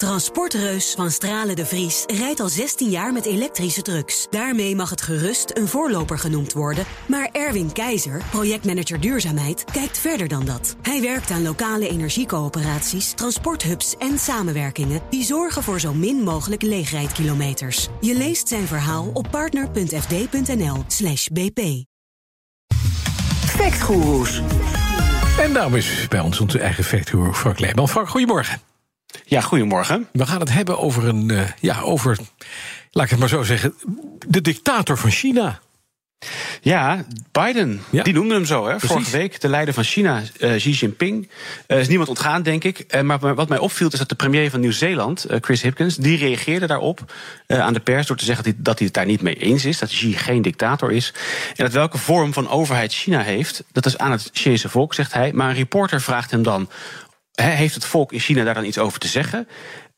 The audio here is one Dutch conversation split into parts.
Transportreus van Stralen de Vries rijdt al 16 jaar met elektrische trucks. Daarmee mag het gerust een voorloper genoemd worden. Maar Erwin Keizer, projectmanager duurzaamheid, kijkt verder dan dat. Hij werkt aan lokale energiecoöperaties, transporthubs en samenwerkingen... die zorgen voor zo min mogelijk leegrijdkilometers. Je leest zijn verhaal op partner.fd.nl slash bp. Factgoeroes. En daarom is bij ons onze eigen factgoeroe Frank Leeman. Frank, goedemorgen. Ja, goedemorgen. We gaan het hebben over een, uh, ja, over, laat ik het maar zo zeggen, de dictator van China. Ja, Biden, ja. die noemde hem zo. Hè? Vorige week, de leider van China, uh, Xi Jinping. Uh, is niemand ontgaan, denk ik. Uh, maar wat mij opviel is dat de premier van Nieuw-Zeeland, Chris Hipkins... die reageerde daarop aan de pers door te zeggen dat hij, dat hij het daar niet mee eens is. Dat Xi geen dictator is. En dat welke vorm van overheid China heeft, dat is aan het Chinese volk, zegt hij. Maar een reporter vraagt hem dan heeft het volk in China daar dan iets over te zeggen?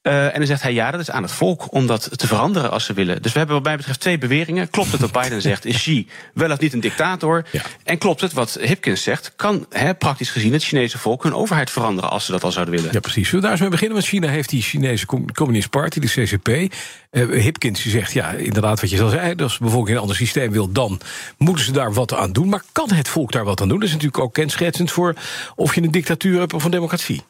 Uh, en dan zegt hij, ja, dat is aan het volk om dat te veranderen als ze willen. Dus we hebben wat mij betreft twee beweringen. Klopt het wat Biden zegt, is Xi wel of niet een dictator? Ja. En klopt het wat Hipkins zegt, kan he, praktisch gezien het Chinese volk hun overheid veranderen als ze dat al zouden willen? Ja, precies. Zullen we daar eens mee beginnen? Want China heeft die Chinese Communist Party, de CCP. Uh, Hipkins die zegt, ja, inderdaad wat je al zei, als de bevolking een ander systeem wil, dan moeten ze daar wat aan doen. Maar kan het volk daar wat aan doen? Dat is natuurlijk ook kenschetsend voor of je een dictatuur hebt of een democratie.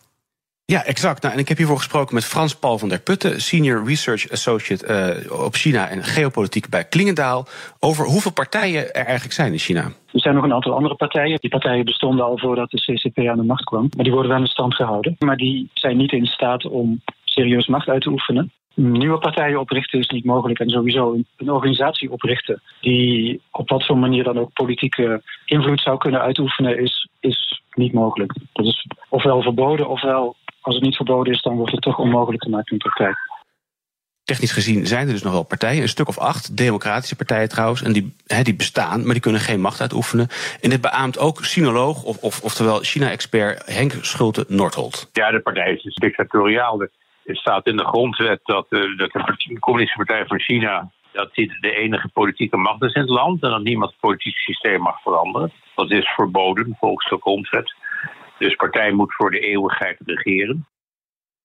Ja, exact. Nou, en ik heb hiervoor gesproken met Frans Paul van der Putten, Senior Research Associate uh, op China en geopolitiek bij Klingendaal, over hoeveel partijen er eigenlijk zijn in China. Er zijn nog een aantal andere partijen. Die partijen bestonden al voordat de CCP aan de macht kwam. Maar die worden wel in stand gehouden. Maar die zijn niet in staat om serieus macht uit te oefenen. Nieuwe partijen oprichten is niet mogelijk. En sowieso een organisatie oprichten die op wat voor manier dan ook politieke invloed zou kunnen uitoefenen, is, is niet mogelijk. Dat is ofwel verboden ofwel als het niet verboden is, dan wordt het toch onmogelijk gemaakt in de praktijk. Technisch gezien zijn er dus nog wel partijen, een stuk of acht, democratische partijen trouwens, en die, die bestaan, maar die kunnen geen macht uitoefenen. En dit beaamt ook sinoloog, of, of, oftewel China-expert Henk Schulte-Nordholt. Ja, de partij is dus dictatoriaal. Er staat in de grondwet dat, uh, dat de Communistische Partij van China dat dit de enige politieke macht is in het land en dat niemand het politieke systeem mag veranderen. Dat is verboden volgens de grondwet. Dus partij moet voor de eeuwigheid regeren.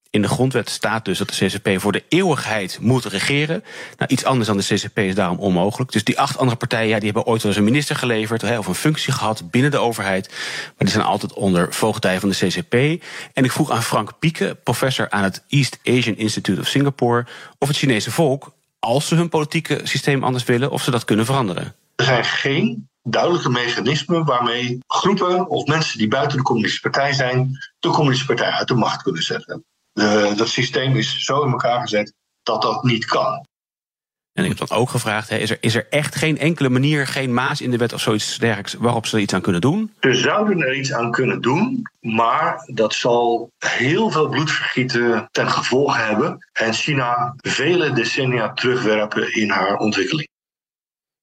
In de grondwet staat dus dat de CCP voor de eeuwigheid moet regeren. Nou, iets anders dan de CCP is daarom onmogelijk. Dus die acht andere partijen ja, die hebben ooit wel eens een minister geleverd hè, of een functie gehad binnen de overheid. Maar die zijn altijd onder voogdij van de CCP. En ik vroeg aan Frank Pieke, professor aan het East Asian Institute of Singapore, of het Chinese volk, als ze hun politieke systeem anders willen, of ze dat kunnen veranderen. Er zijn geen duidelijke mechanismen waarmee groepen of mensen die buiten de communistische partij zijn, de communistische partij uit de macht kunnen zetten. dat systeem is zo in elkaar gezet dat dat niet kan. En ik heb dan ook gevraagd: is, er, is er echt geen enkele manier, geen maas in de wet of zoiets dergelijks, waarop ze er iets aan kunnen doen? Ze zouden er iets aan kunnen doen, maar dat zal heel veel bloedvergieten ten gevolge hebben en China vele decennia terugwerpen in haar ontwikkeling.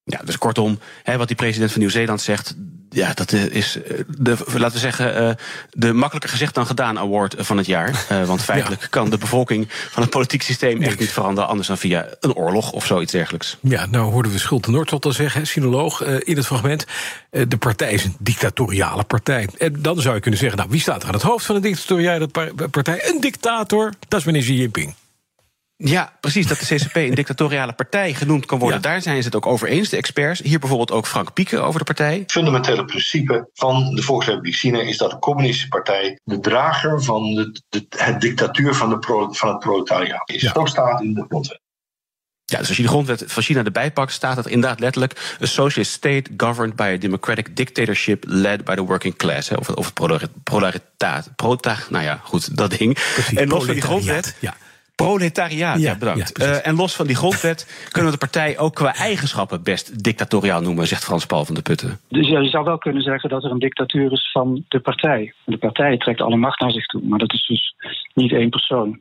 Ja, dus kortom, hè, wat die president van Nieuw-Zeeland zegt, ja, dat is eh, de, laten we zeggen, uh, de makkelijker gezegd dan gedaan award van het jaar. Want feitelijk kan de bevolking van het politiek systeem echt niet veranderen, anders dan via een oorlog of zoiets dergelijks. Ja, nou hoorden we Schulte Noordtot al zeggen, sinoloog, in het fragment. de partij is een dictatoriale partij. En dan zou je kunnen zeggen, nou, wie staat er aan het hoofd van een dictatoriale partij? Een dictator, dat is meneer Xi Jinping. Ja, precies. Dat de CCP een dictatoriale partij genoemd kan worden. Daar zijn ze het ook over eens, de experts. Hier bijvoorbeeld ook Frank Pieke over de partij. Het fundamentele principe van de Volksrepubliek China is dat de Communistische Partij de drager van de, de het dictatuur van, de van het proletariaat is. Ja. staat in de grondwet. Ja, dus als je de grondwet van China erbij pakt, staat het inderdaad letterlijk: a socialist state governed by a democratic dictatorship led by the working class. Hè, of, of het proletariaat. Prota, nou ja, goed, dat ding. Precies, en los van die grondwet. Ja Proletariaat, ja, bedankt. uh, en los van die grondwet kunnen we de partij ook qua eigenschappen best dictatoriaal noemen, zegt Frans Paul van de Putten. Dus ja, je zou wel kunnen zeggen dat er een dictatuur is van de partij. De partij trekt alle macht naar zich toe, maar dat is dus niet één persoon.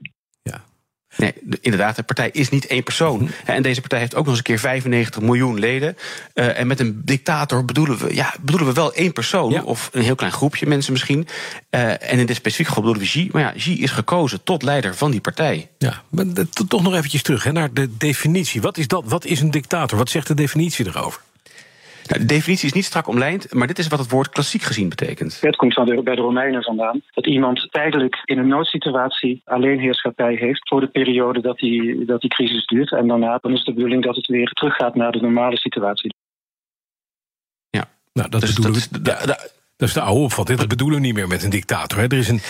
Nee, inderdaad, de partij is niet één persoon. Mhm. En deze partij heeft ook nog eens een keer 95 miljoen leden. Uh, en met een dictator bedoelen we, ja, bedoelen we wel één persoon. Of een heel klein groepje mensen misschien. Uh, en in dit specifieke geval bedoelen we Xi. Maar ja, Xi is gekozen tot leider van die partij. Ja, maar toch nog eventjes terug hè, naar de definitie. Wat is dat? Wat is een dictator? Wat zegt de definitie erover? Nou, de definitie is niet strak omlijnd, maar dit is wat het woord klassiek gezien betekent. Het komt van de, bij de Romeinen vandaan. Dat iemand tijdelijk in een noodsituatie alleenheerschappij heeft voor de periode dat die, dat die crisis duurt. En daarna dan is de bedoeling dat het weer teruggaat naar de normale situatie. Ja, nou, dat dus. Dat is de oude opvatting. Dat bedoelen we niet meer met een dictator. Hè. Er is een,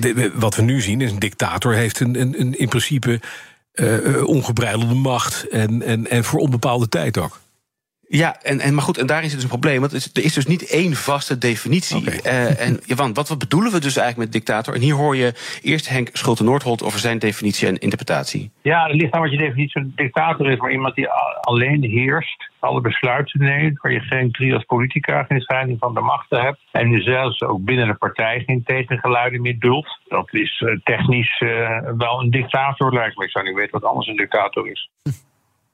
de, wat we nu zien is een dictator heeft een, een, een in principe uh, ongebreidelde macht en, en, en voor onbepaalde tijd ook. Ja, en, en, maar goed, en daarin zit dus een probleem. Want er is dus niet één vaste definitie. Uh, en want wat bedoelen we dus eigenlijk met dictator? En hier hoor je eerst Henk Schulte-Noordholt over zijn definitie en interpretatie. Ja, het ligt aan wat je definitie van dictator is. Maar iemand die alleen heerst, alle besluiten neemt, waar je geen trias politica, geen scheiding van de machten hebt. En je zelfs ook binnen de partij geen tegengeluiden meer duldt. Dat is uh, technisch uh, wel een dictator, lijkt me. Ik zou niet weten wat anders een dictator is.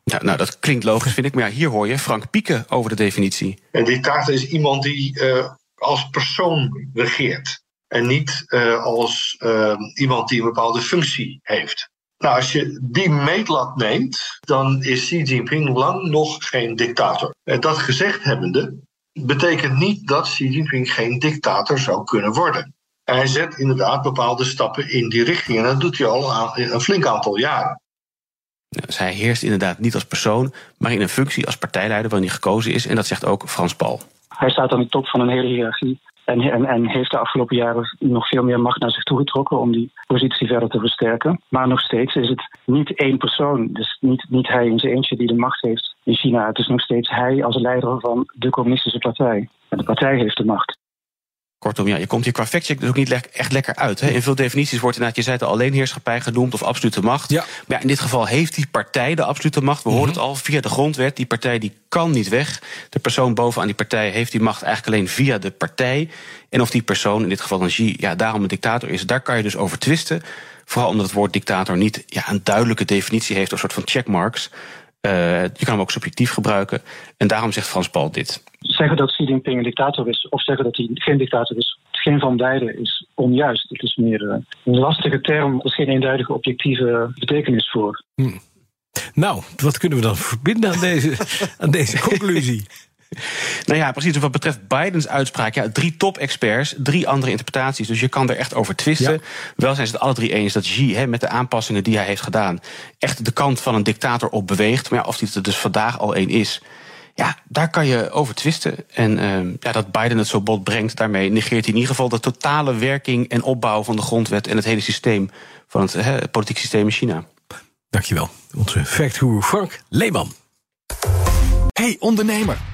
Nou, nou, dat klinkt logisch, vind ik. Maar hier hoor je Frank Pieken over de definitie. Een dictator is iemand die uh, als persoon regeert. En niet uh, als uh, iemand die een bepaalde functie heeft. Nou, als je die meetlat neemt, dan is Xi Jinping lang nog geen dictator. En dat gezegd hebbende, betekent niet dat Xi Jinping geen dictator zou kunnen worden. Hij zet inderdaad bepaalde stappen in die richting. En dat doet hij al een flink aantal jaren. Dus hij heerst inderdaad niet als persoon, maar in een functie als partijleider waarin hij gekozen is. En dat zegt ook Frans Paul. Hij staat aan de top van een hele hiërarchie. En, en, en, heeft de afgelopen jaren nog veel meer macht naar zich toegetrokken om die positie verder te versterken. Maar nog steeds is het niet één persoon. Dus niet, niet hij in zijn eentje die de macht heeft in China. Het is nog steeds hij als leider van de communistische partij. En de partij heeft de macht. Kortom, ja, je komt hier qua factcheck dus ook niet le echt lekker uit. Hè? In veel definities wordt inderdaad, je zei het al, alleenheerschappij genoemd of absolute macht. Ja. Maar ja, in dit geval heeft die partij de absolute macht. We hoorden het al via de grondwet. Die partij die kan niet weg. De persoon bovenaan die partij heeft die macht eigenlijk alleen via de partij. En of die persoon, in dit geval een Xi, ja, daarom een dictator is, daar kan je dus over twisten. Vooral omdat het woord dictator niet ja, een duidelijke definitie heeft, een soort van checkmarks. Uh, je kan hem ook subjectief gebruiken. En daarom zegt Frans Paul dit. Zeggen dat Xi Jinping een dictator is, of zeggen dat hij geen dictator is, geen van beide is onjuist. Het is meer uh, een lastige term, er is geen eenduidige objectieve betekenis voor. Hmm. Nou, wat kunnen we dan verbinden aan deze, aan deze conclusie? Nou ja, precies. Wat betreft Bidens uitspraak, ja, drie top-experts, drie andere interpretaties. Dus je kan er echt over twisten. Ja. Wel zijn ze het alle drie eens dat Xi, hè, met de aanpassingen die hij heeft gedaan, echt de kant van een dictator op beweegt. Maar ja, of die er dus vandaag al één is. Ja, daar kan je over twisten. En uh, ja, dat Biden het zo bot brengt, daarmee negeert hij in ieder geval de totale werking en opbouw van de grondwet en het hele systeem van het, hè, politiek systeem in China. Dankjewel. Onze factgoer Frank Leeman. Hey ondernemer.